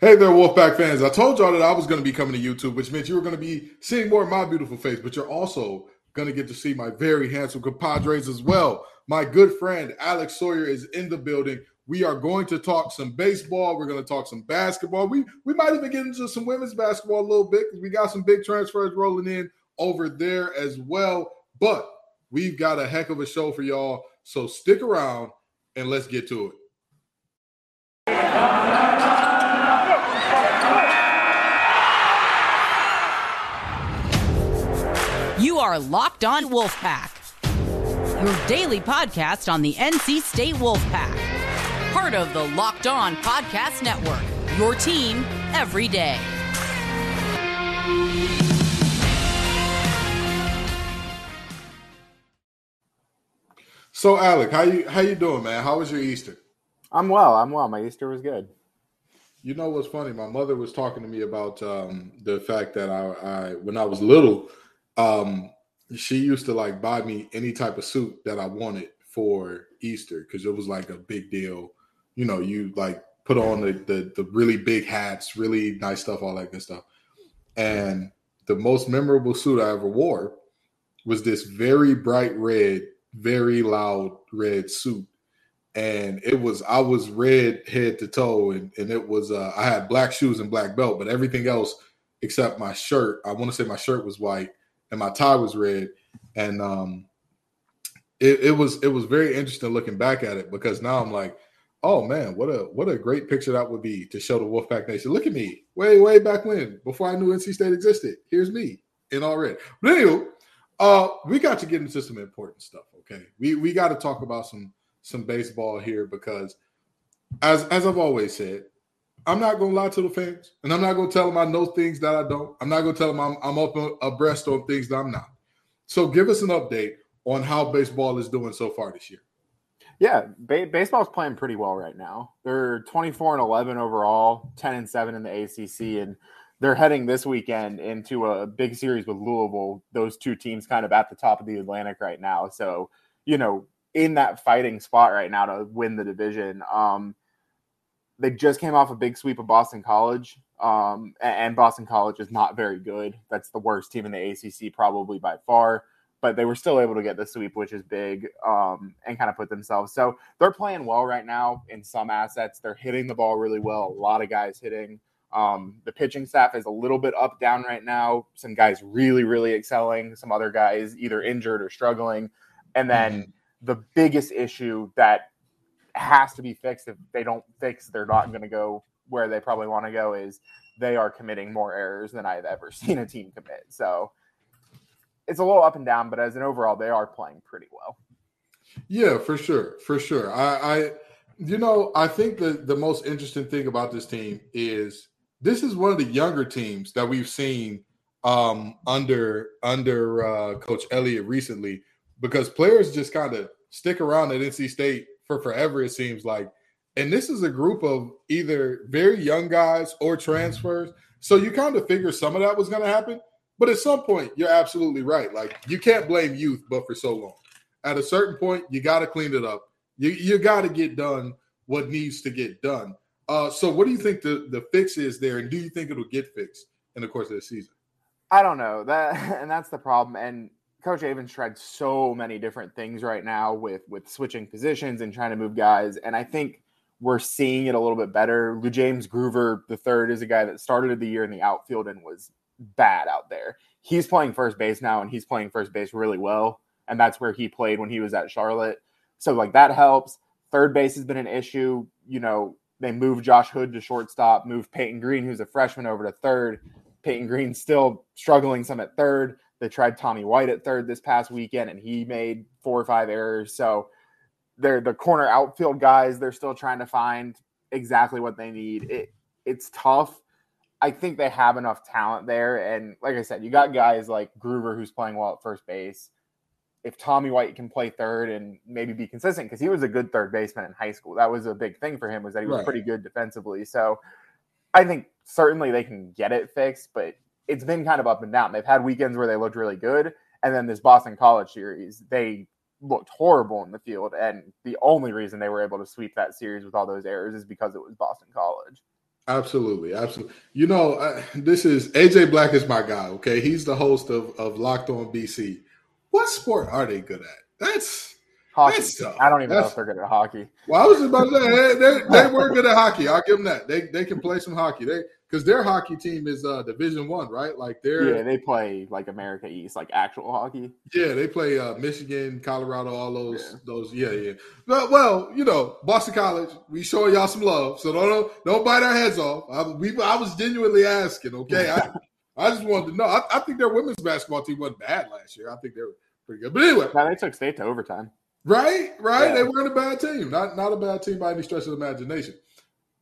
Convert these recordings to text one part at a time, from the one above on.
Hey there, Wolfpack fans. I told y'all that I was going to be coming to YouTube, which meant you were going to be seeing more of my beautiful face, but you're also going to get to see my very handsome compadres as well. My good friend Alex Sawyer is in the building. We are going to talk some baseball. We're going to talk some basketball. We we might even get into some women's basketball a little bit because we got some big transfers rolling in over there as well. But we've got a heck of a show for y'all. So stick around and let's get to it. Are Locked On Wolfpack, your daily podcast on the NC State Wolfpack, part of the Locked On Podcast Network, your team every day. So, Alec, how you how you doing, man? How was your Easter? I'm well. I'm well. My Easter was good. You know what's funny? My mother was talking to me about um, the fact that I, I, when I was little, um, she used to like buy me any type of suit that I wanted for Easter because it was like a big deal. You know, you like put on the, the the really big hats, really nice stuff, all that good stuff. And the most memorable suit I ever wore was this very bright red, very loud red suit. And it was I was red head to toe, and, and it was uh, I had black shoes and black belt, but everything else except my shirt. I want to say my shirt was white and my tie was red. And um it, it was it was very interesting looking back at it because now I'm like, oh man, what a what a great picture that would be to show the Wolfpack Nation. Look at me, way way back when, before I knew NC State existed. Here's me in all red. But anyway, uh, we got to get into some important stuff. Okay, we we got to talk about some some baseball here because, as as I've always said, I'm not gonna lie to the fans, and I'm not gonna tell them I know things that I don't. I'm not gonna tell them I'm I'm up abreast on things that I'm not. So give us an update on how baseball is doing so far this year. Yeah, ba- baseball's playing pretty well right now. They're 24 and 11 overall, 10 and 7 in the ACC, and they're heading this weekend into a big series with Louisville. Those two teams kind of at the top of the Atlantic right now. So, you know, in that fighting spot right now to win the division. Um, they just came off a big sweep of Boston College, um, and Boston College is not very good. That's the worst team in the ACC, probably by far. But they were still able to get the sweep, which is big, um, and kind of put themselves. So they're playing well right now in some assets. They're hitting the ball really well. A lot of guys hitting. Um, the pitching staff is a little bit up down right now. Some guys really, really excelling. Some other guys either injured or struggling. And then mm-hmm. the biggest issue that has to be fixed. If they don't fix, they're not going to go where they probably want to go. Is they are committing more errors than I've ever seen a team commit. So it's a little up and down, but as an overall, they are playing pretty well. Yeah, for sure, for sure. I, I you know, I think the the most interesting thing about this team is this is one of the younger teams that we've seen um, under under uh, Coach Elliott recently because players just kind of stick around at NC State for forever, it seems like. And this is a group of either very young guys or transfers. So you kind of figure some of that was going to happen. But at some point, you're absolutely right. Like you can't blame youth, but for so long. At a certain point, you got to clean it up. You you got to get done what needs to get done. Uh, so what do you think the the fix is there, and do you think it'll get fixed in the course of the season? I don't know that, and that's the problem. And Coach Avent's tried so many different things right now with with switching positions and trying to move guys, and I think we're seeing it a little bit better. LuJames Groover the third is a guy that started the year in the outfield and was bad out there. He's playing first base now, and he's playing first base really well, and that's where he played when he was at Charlotte. So like that helps. Third base has been an issue. You know, they moved Josh Hood to shortstop, moved Peyton Green, who's a freshman, over to third. Peyton Green still struggling some at third. They tried Tommy White at third this past weekend, and he made four or five errors. So they're the corner outfield guys. They're still trying to find exactly what they need. It it's tough. I think they have enough talent there, and like I said, you got guys like Groover who's playing well at first base. If Tommy White can play third and maybe be consistent, because he was a good third baseman in high school, that was a big thing for him was that he was right. pretty good defensively. So I think certainly they can get it fixed, but it's been kind of up and down. They've had weekends where they looked really good, and then this Boston College series, they looked horrible in the field. And the only reason they were able to sweep that series with all those errors is because it was Boston College. Absolutely, absolutely. You know, uh, this is AJ Black is my guy. Okay, he's the host of of Locked On BC. What sport are they good at? That's hockey. I don't even That's, know if they're good at hockey. Well, I was about to say they, they, they were good at hockey. I'll give them that. They they can play some hockey. They because their hockey team is uh Division One, right? Like they're yeah, they play like America East, like actual hockey. Yeah, they play uh Michigan, Colorado, all those yeah. those. Yeah, yeah. But, well, you know, Boston College, we showing y'all some love, so don't don't bite our heads off. I, we I was genuinely asking. Okay, I I just wanted to know. I, I, think their women's basketball team wasn't bad last year. I think they were pretty good. But anyway, now they took state to overtime. Right, right. Yeah. They weren't a bad team. Not not a bad team by any stretch of the imagination.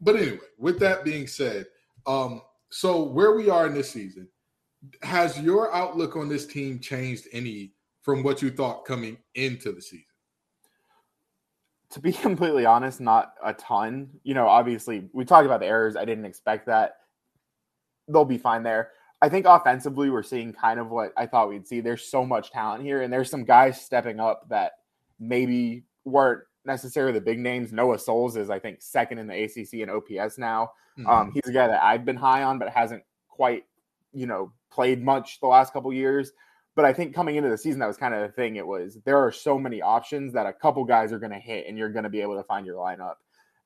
But anyway, with that being said, um, so where we are in this season, has your outlook on this team changed any from what you thought coming into the season? To be completely honest, not a ton. You know, obviously, we talked about the errors. I didn't expect that. They'll be fine there. I think offensively, we're seeing kind of what I thought we'd see. There's so much talent here, and there's some guys stepping up that maybe weren't necessarily the big names. Noah Soles is, I think, second in the ACC and OPS now. Mm-hmm. Um, he's a guy that I've been high on, but hasn't quite, you know, played much the last couple years. But I think coming into the season, that was kind of the thing. It was there are so many options that a couple guys are going to hit, and you're going to be able to find your lineup.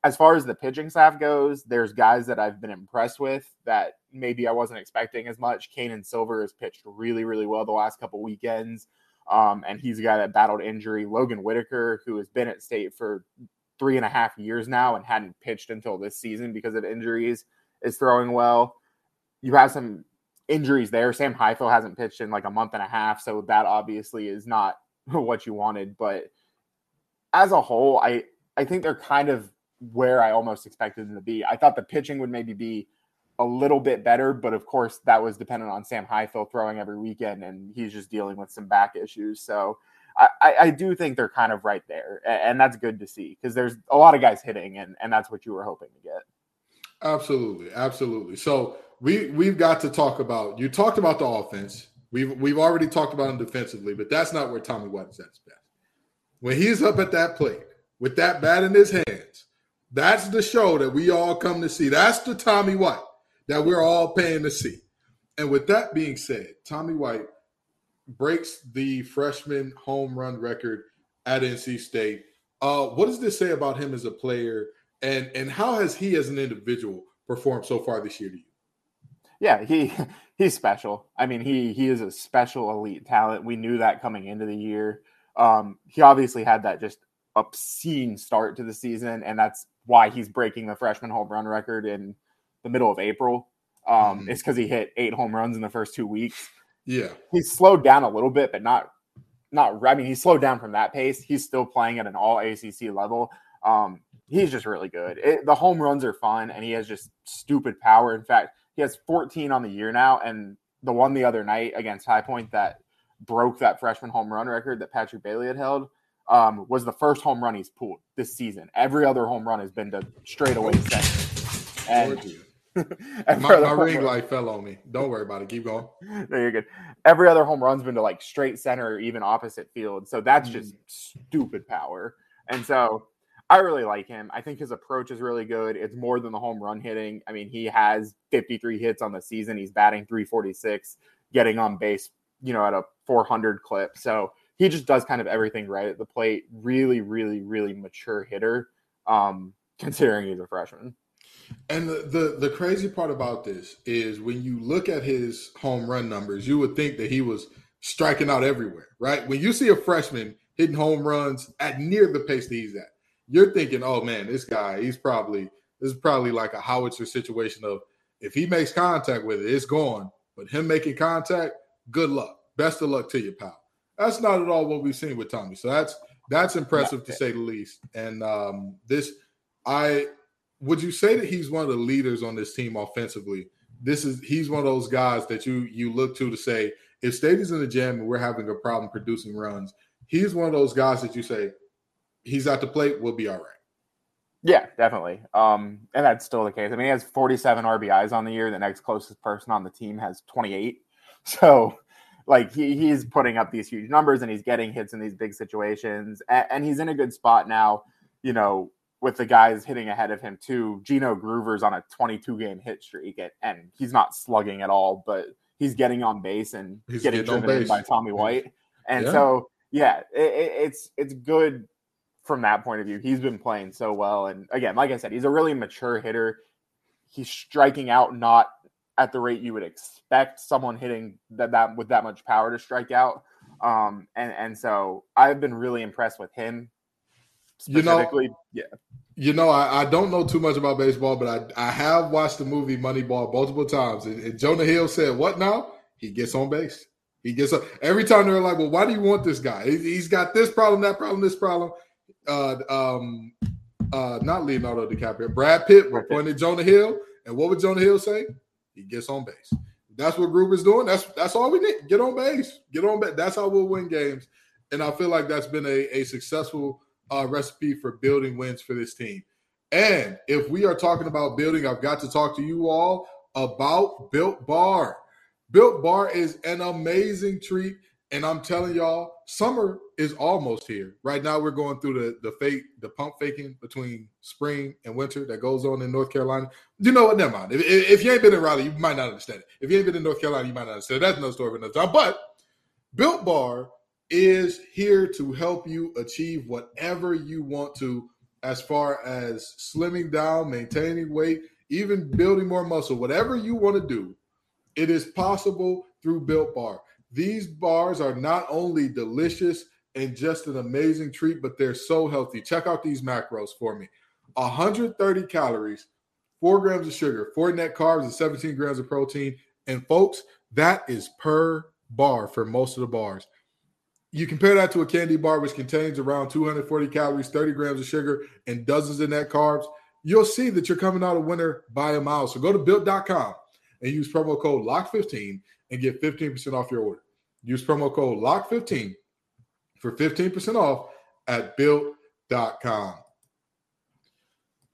As far as the pitching staff goes, there's guys that I've been impressed with that maybe I wasn't expecting as much. Canaan Silver has pitched really, really well the last couple weekends. Um, and he's a guy that battled injury. Logan Whitaker, who has been at state for three and a half years now and hadn't pitched until this season because of injuries, is throwing well. You have some injuries there. Sam Highfill hasn't pitched in like a month and a half, so that obviously is not what you wanted. But as a whole, I I think they're kind of where I almost expected them to be. I thought the pitching would maybe be a little bit better, but of course that was dependent on Sam Highfill throwing every weekend, and he's just dealing with some back issues. So I, I do think they're kind of right there, and that's good to see because there's a lot of guys hitting, and and that's what you were hoping to get. Absolutely, absolutely. So we we've got to talk about. You talked about the offense. We've we've already talked about him defensively, but that's not where Tommy is at best. When he's up at that plate with that bat in his hands, that's the show that we all come to see. That's the Tommy White that we're all paying to see. And with that being said, Tommy White breaks the freshman home run record at NC State. Uh, what does this say about him as a player, and and how has he as an individual performed so far this year to you? Yeah, he he's special. I mean, he he is a special elite talent. We knew that coming into the year. Um, he obviously had that just obscene start to the season, and that's why he's breaking the freshman home run record in the middle of April. Um, mm-hmm. It's because he hit eight home runs in the first two weeks. Yeah, he's slowed down a little bit, but not not. I mean, he's slowed down from that pace. He's still playing at an all ACC level. Um, he's just really good. It, the home runs are fun, and he has just stupid power. In fact, he has 14 on the year now, and the one the other night against High Point that broke that freshman home run record that Patrick Bailey had held um, was the first home run he's pulled this season. Every other home run has been to straightaway second. And my, my ring light fell on me. Don't worry about it. Keep going. No, you're good. Every other home run's been to like straight center or even opposite field. So that's just mm. stupid power. And so I really like him. I think his approach is really good. It's more than the home run hitting. I mean, he has 53 hits on the season. He's batting 346, getting on base, you know, at a 400 clip. So he just does kind of everything right at the plate. Really, really, really mature hitter, um, considering he's a freshman. And the, the, the crazy part about this is when you look at his home run numbers, you would think that he was striking out everywhere, right? When you see a freshman hitting home runs at near the pace that he's at, you're thinking, oh man, this guy, he's probably this is probably like a howitzer situation of if he makes contact with it, it's gone. But him making contact, good luck. Best of luck to you, pal. That's not at all what we've seen with Tommy. So that's that's impressive to say the least. And um, this, I would you say that he's one of the leaders on this team offensively? This is he's one of those guys that you you look to to say if Stady's in the gym and we're having a problem producing runs, he's one of those guys that you say he's at the plate, we'll be all right. Yeah, definitely. Um, and that's still the case. I mean, he has 47 RBIs on the year. The next closest person on the team has 28. So, like, he, he's putting up these huge numbers and he's getting hits in these big situations. And, and he's in a good spot now, you know, with the guys hitting ahead of him too. Gino Groover's on a 22 game hit streak, and, and he's not slugging at all, but he's getting on base and He's getting getting on driven in base. by Tommy White. And Yeah. so, yeah, it, it, it's it's good from that point of view. He's been playing so well, and again, like I said, he's a really mature hitter. He's striking out not at the rate you would expect someone hitting that, that with that much power to strike out. Um, and and so I've been really impressed with him. You know- yeah, You know, I, I don't know too much about baseball, but I, I have watched the movie Moneyball multiple times. And, and Jonah Hill said, "What now? He gets on base. He gets up every time. They're like, well, why do you want this guy? He, he's got this problem, that problem, this problem." Uh, um, uh, not Leonardo DiCaprio, Brad Pitt Pitt. appointed Jonah Hill, and what would Jonah Hill say? He gets on base. That's what Groover's doing. That's that's all we need. Get on base. Get on base. That's how we'll win games. And I feel like that's been a, a successful uh, recipe for building wins for this team. And if we are talking about building, I've got to talk to you all about Built Bar. Built Bar is an amazing treat. And I'm telling y'all, summer is almost here. Right now, we're going through the the fake, the pump faking between spring and winter that goes on in North Carolina. You know what? Never mind. If, if you ain't been in Raleigh, you might not understand it. If you ain't been in North Carolina, you might not understand. it. That's no story for another time. But Built Bar is here to help you achieve whatever you want to as far as slimming down, maintaining weight, even building more muscle, whatever you want to do, it is possible through Built Bar. These bars are not only delicious and just an amazing treat, but they're so healthy. Check out these macros for me 130 calories, four grams of sugar, four net carbs, and 17 grams of protein. And folks, that is per bar for most of the bars. You compare that to a candy bar, which contains around 240 calories, 30 grams of sugar, and dozens of net carbs. You'll see that you're coming out a winner by a mile. So go to built.com and use promo code LOCK15 and get 15% off your order. Use promo code LOCK15 for 15% off at built.com.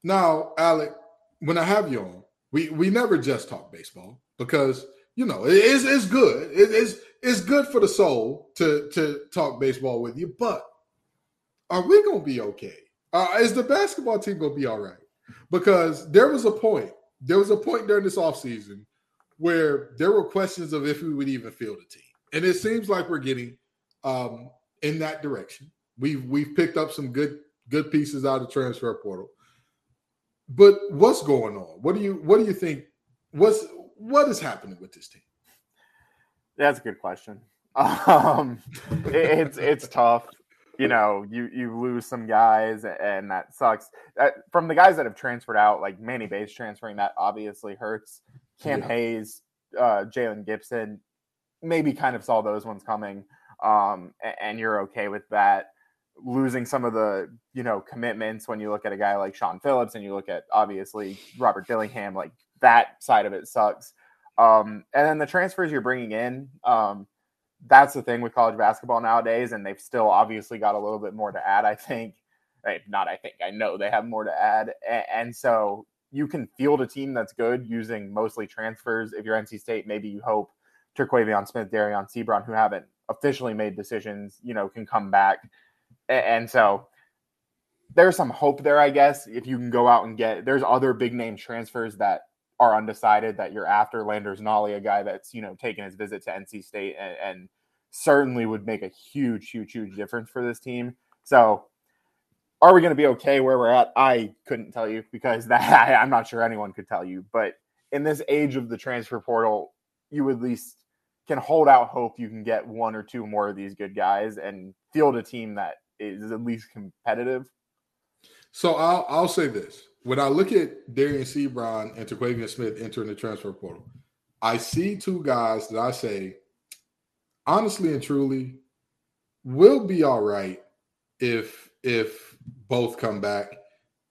Now, Alec, when I have you on, we, we never just talk baseball because you know it is it's good. It is it's good for the soul to to talk baseball with you, but are we gonna be okay? Uh, is the basketball team gonna be all right? Because there was a point, there was a point during this offseason where there were questions of if we would even field a team. And it seems like we're getting um, in that direction. We've we've picked up some good good pieces out of transfer portal. But what's going on? What do you what do you think? What's what is happening with this team? That's a good question. Um, it- it's it's tough. You know, you you lose some guys, and that sucks. Uh, from the guys that have transferred out, like Manny Bates transferring, that obviously hurts. Cam Yeah. Hayes, uh, Jaylon Gibson, maybe kind of saw those ones coming, um, a- and you're okay with that. Losing some of the you know commitments when you look at a guy like Sean Phillips, and you look at obviously Robert Dillingham, like that side of it sucks. Um, and then the transfers you're bringing in, um, that's the thing with college basketball nowadays, and they've still obviously got a little bit more to add. I think? Not I think I know they have more to add, and, so you can field a team that's good using mostly transfers. If you're NC State, maybe you hope Terquavion Smith, Dereon Seabron, who haven't officially made decisions, you know, can come back, and so there's some hope there, I guess. If you can go out and get, there's other big name transfers that are undecided that you're after. Landers Nolley, a guy that's you know taking his visit to NC State and, and certainly would make a huge, huge, huge difference for this team. So, are we going to be okay where we're at? I couldn't tell you because that I, I'm not sure anyone could tell you. But in this age of the transfer portal, you at least can hold out hope you can get one or two more of these good guys and field a team that is at least competitive. So I'll I'll say this: when I look at Dereon Seabron and Terquavion Smith entering the transfer portal, I see two guys that I say, honestly and truly, will be all right if if both come back.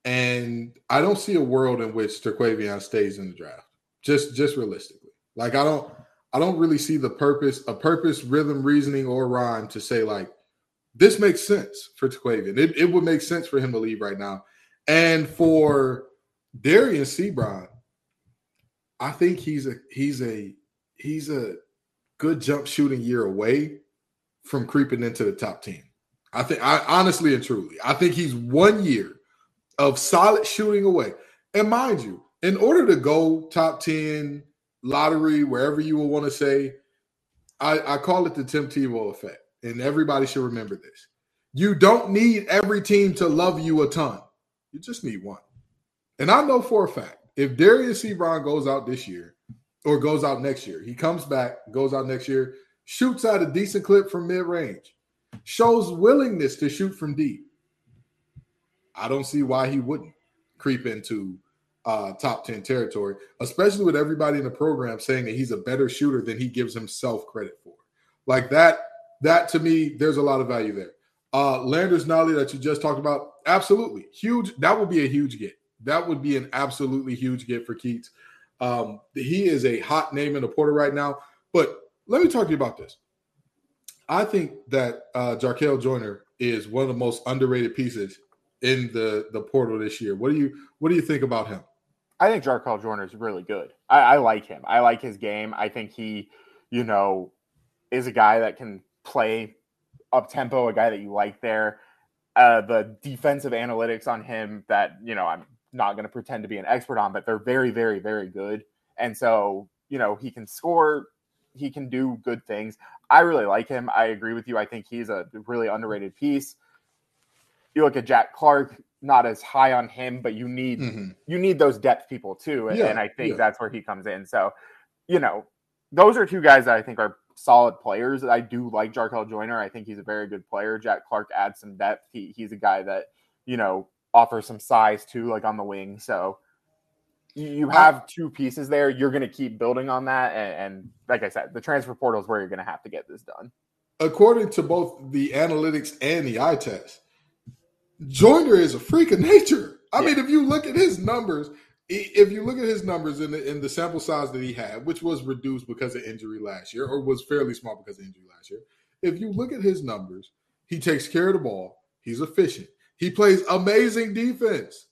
And I don't see a world in which Terquavion stays in the draft. Just just realistically, like I don't I don't really see the purpose, a purpose, rhythm, reasoning, or rhyme to say like this makes sense for Terquavion. It, it would make sense for him to leave right now. And for Darius Seabron, I think he's a he's a he's a good jump shooting year away from creeping into the top 10. I think I honestly and truly, I think he's one year of solid shooting away. And mind you, in order to go top 10 lottery, wherever you will want to say, I, I call it the Tim Tebow effect. And everybody should remember this. You don't need every team to love you a ton. You just need one. And I know for a fact, if Darius Seabron goes out this year or goes out next year, he comes back, goes out next year, shoots at a decent clip from mid range, shows willingness to shoot from deep. I don't see why he wouldn't creep into uh, top 10 territory, especially with everybody in the program saying that he's a better shooter than he gives himself credit for. Like that, that to me, there's a lot of value there. Uh, Landers Nolley that you just talked about, absolutely huge. That would be a huge get. That would be an absolutely huge get for Keatts. Um, he is a hot name in the portal right now. But let me talk to you about this. I think that uh, Jarkel Joiner is one of the most underrated pieces in the the portal this year. What do you what do you think about him? I think Jarkel Joiner is really good. I, I like him. I like his game. I think he, you know, is a guy that can play up tempo, a guy that you like there. Uh, the defensive analytics on him that you know I'm not going to pretend to be an expert on, but they're very, very, very good. And so you know he can score, he can do good things. I really like him. I agree with you. I think he's a really underrated piece. You look at Jack Clark, not as high on him, but you need mm-hmm. you need those depth people too, and, yeah, and I think yeah. that's where he comes in. So, you know, those are two guys that I think are solid players. That I do like Jarkel Joiner. I think he's a very good player. Jack Clark adds some depth. He, he's a guy that you know offers some size too, like on the wing. So you have two pieces there. You're going to keep building on that, and, and like I said, the transfer portal is where you're going to have to get this done. According to both the analytics and the eye test, Joiner is a freak of nature. I yeah. mean, if you look at his numbers, if you look at his numbers in the in the sample size that he had, which was reduced because of injury last year, or was fairly small because of injury last year, if you look at his numbers, he takes care of the ball. He's efficient. He plays amazing defense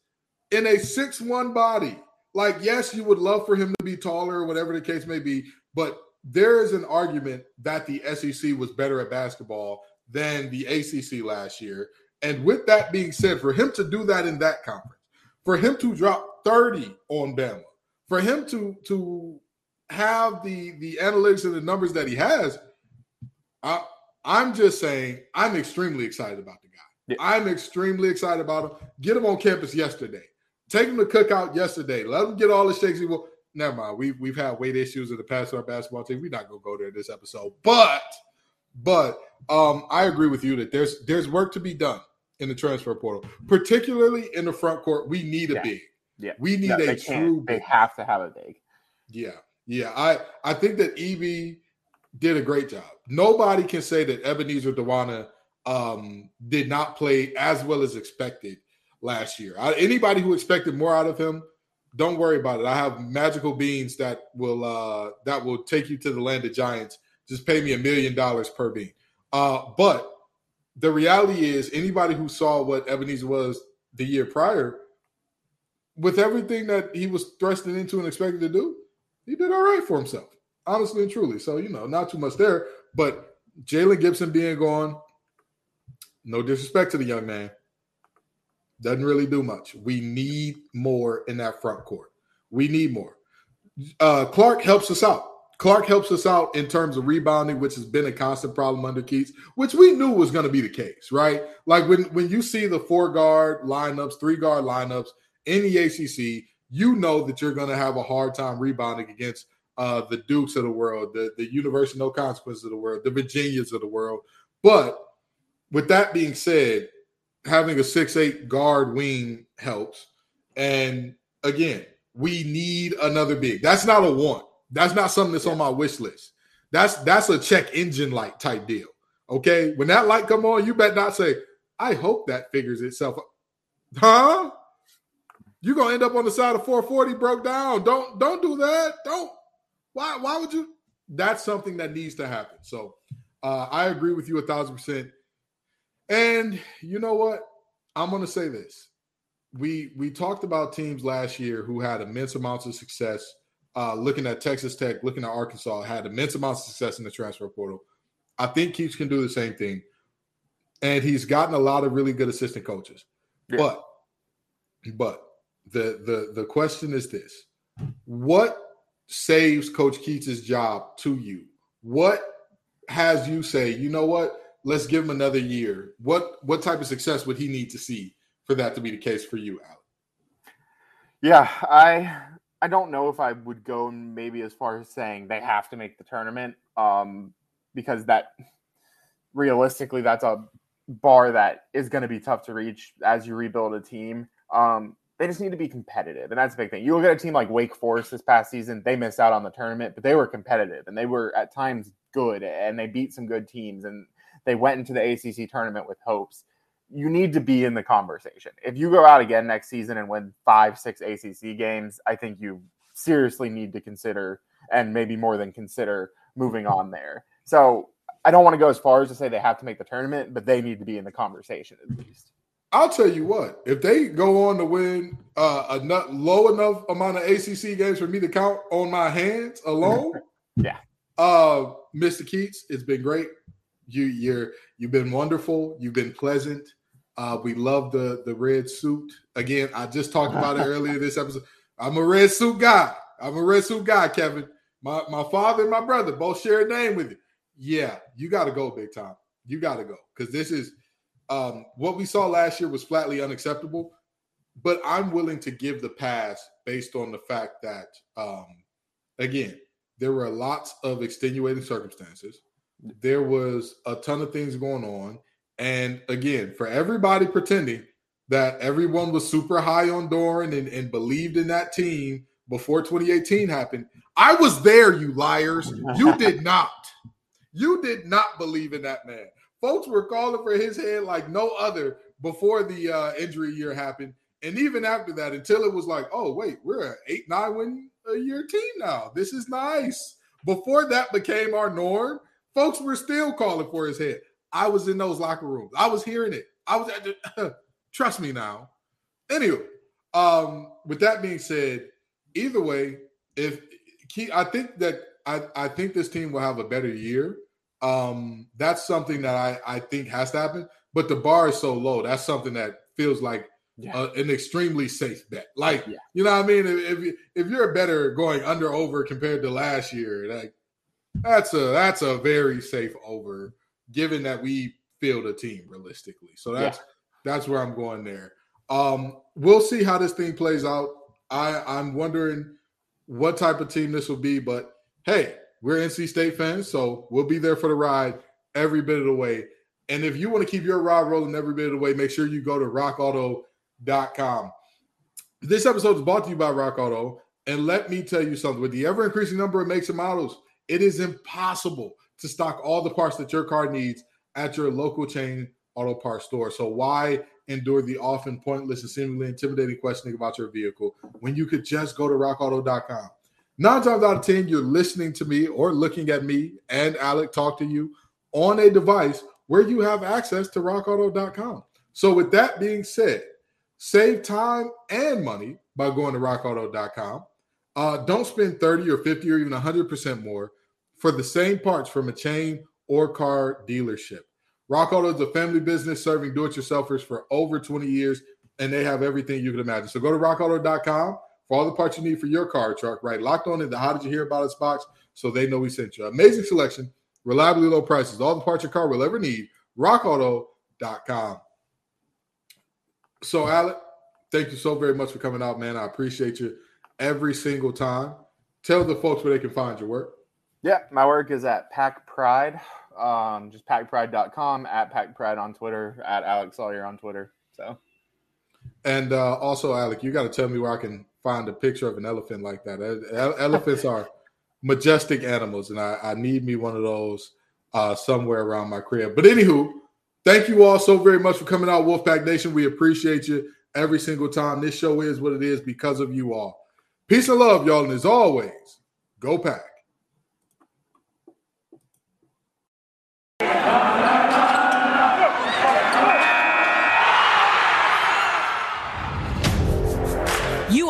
in a six-one body. Like, yes, you would love for him to be taller, or whatever the case may be, but there is an argument that the SEC was better at basketball than the ACC last year. And with that being said, for him to do that in that conference, for him to drop 30 on Bama, for him to to have the the analytics and the numbers that he has, I, I'm just saying I'm extremely excited about the guy. Yeah. I'm extremely excited about him. Get him on campus yesterday. Take him to cookout yesterday. Let him get all the shakes he will. Never mind. We've we've had weight issues in the past with our basketball team. We're not gonna go there in this episode. But but um I agree with you that there's there's work to be done in the transfer portal, particularly in the front court. We need a yeah. big. Yeah, we need a true. They have to have a big. Yeah, yeah. I I think that EB did a great job. Nobody can say that Ebenezer Dowuona um, did not play as well as expected last year. I, anybody who expected more out of him, don't worry about it. I have magical beans that will uh, that will take you to the land of giants. Just pay me a million dollars per bean. Uh, but the reality is, anybody who saw what Ebenezer was the year prior, with everything that he was thrusting into and expected to do, he did all right for himself, honestly and truly. So, you know, not too much there. But Jaylon Gibson being gone, no disrespect to the young man, doesn't really do much. We need more in that front court. We need more. Uh, Clark helps us out. Clark helps us out in terms of rebounding, which has been a constant problem under Keatts, which we knew was going to be the case, right? Like when when you see the four guard lineups, three guard lineups in the ACC, you know that you're going to have a hard time rebounding against uh, the Dukes of the world, the the University No Consequences of the world, the Virginias of the world. But with that being said, having a six eight guard wing helps. And again, we need another big. That's not a one. That's not something that's yeah. on my wish list. That's that's a check engine light type deal. Okay, when that light come on, you bet not say, "I hope that figures itself." Up. Huh? You're gonna end up on the side of 440 broke down. Don't don't do that. Don't. Why why would you? That's something that needs to happen. So uh, I agree with you a thousand percent. And you know what? I'm gonna say this. We we talked about teams last year who had immense amounts of success uh, looking at Texas Tech, looking at Arkansas, had immense amounts of success in the transfer portal. I think Keatts can do the same thing. And he's gotten a lot of really good assistant coaches. Yeah. But but the the the question is this: What saves Coach Keatts's job to you? What has you say, you know what? Let's give him another year. What what type of success would he need to see for that to be the case for you, Alec? Yeah, I I don't know if I would go maybe as far as saying they have to make the tournament, um, because that realistically that's a bar that is going to be tough to reach as you rebuild a team. Um, they just need to be competitive, and that's a big thing. You look at a team like Wake Forest this past season; they missed out on the tournament, but they were competitive and they were at times good, and they beat some good teams, and they went into the ACC tournament with hopes. You need to be in the conversation. If you go out again next season and win five, six ACC games, I think you seriously need to consider, and maybe more than consider, moving on there. So I don't want to go as far as to say they have to make the tournament, but they need to be in the conversation at least. I'll tell you what, if they go on to win uh, a not low enough amount of ACC games for me to count on my hands alone, yeah. Uh, Mr. Keatts, it's been great. You, you're you've been wonderful. You've been pleasant. Uh, we love the the red suit. Again, I just talked about it earlier this episode. I'm a red suit guy. I'm a red suit guy, Kevin. My my father and my brother both share a name with you. Yeah, you got to go big time. You got to go because this is um, what we saw last year was flatly unacceptable. But I'm willing to give the pass based on the fact that, um, again, there were lots of extenuating circumstances. There was a ton of things going on. And again, for everybody pretending that everyone was super high on Doeren and, and believed in that team before 2018 happened, I was there, you liars. You did not. You did not believe in that man. Folks were calling for his head like no other before the uh, injury year happened. And even after that, until it was like, oh, wait, we're an eight, nine win a year team now. This is nice. Before that became our norm, folks were still calling for his head. I was in those locker rooms. I was hearing it. I was at trust me now. Anyway, um, with that being said, either way, if I think that I, I think this team will have a better year. Um, that's something that I, I think has to happen. But the bar is so low. That's something that feels like yeah. uh, an extremely safe bet. Like, yeah. you know what I mean? If, if if you're better going under over compared to last year, like that's a that's a very safe over, given that we field a team realistically. So that's yeah. that's where I'm going there. Um, we'll see how this thing plays out. I I'm wondering what type of team this will be, but hey, we're NC State fans, so we'll be there for the ride every bit of the way. And if you want to keep your ride rolling every bit of the way, make sure you go to rockauto.com. This episode is brought to you by Rock Auto. And let me tell you something with the ever increasing number of makes and models, it is impossible to stock all the parts that your car needs at your local chain auto parts store. So, why endure the often pointless and seemingly intimidating questioning about your vehicle when you could just go to rockauto.com? Nine times out of 10, you're listening to me or looking at me and Alec talk to you on a device where you have access to rockauto.com. So, with that being said, save time and money by going to rockauto.com. Uh, don't spend 30 or 50 or even 100% more for the same parts from a chain or car dealership. Rock Auto is a family business serving do it yourselfers for over 20 years, and they have everything you can imagine. So, go to rockauto.com for all the parts you need for your car truck, right? Locked on in the How Did You Hear About Us box so they know we sent you. Amazing selection, reliably low prices, all the parts your car will ever need. RockAuto.com. So, Alec, thank you so very much for coming out, man. I appreciate you every single time. Tell the folks where they can find your work. Yeah, my work is at Pack Pride. Um, just packpride.com, at Pack Pride on Twitter, at Alex Sawyer on Twitter. So, and uh, also, Alec, you got to tell me where I can find a picture of an elephant like that. Elephants are majestic animals, and I, I, need me one of those uh, somewhere around my crib. But anywho, thank you all so very much for coming out, Wolfpack Nation. We appreciate you every single time. This show is what it is because of you all. Peace and love, y'all, and as always, go pack.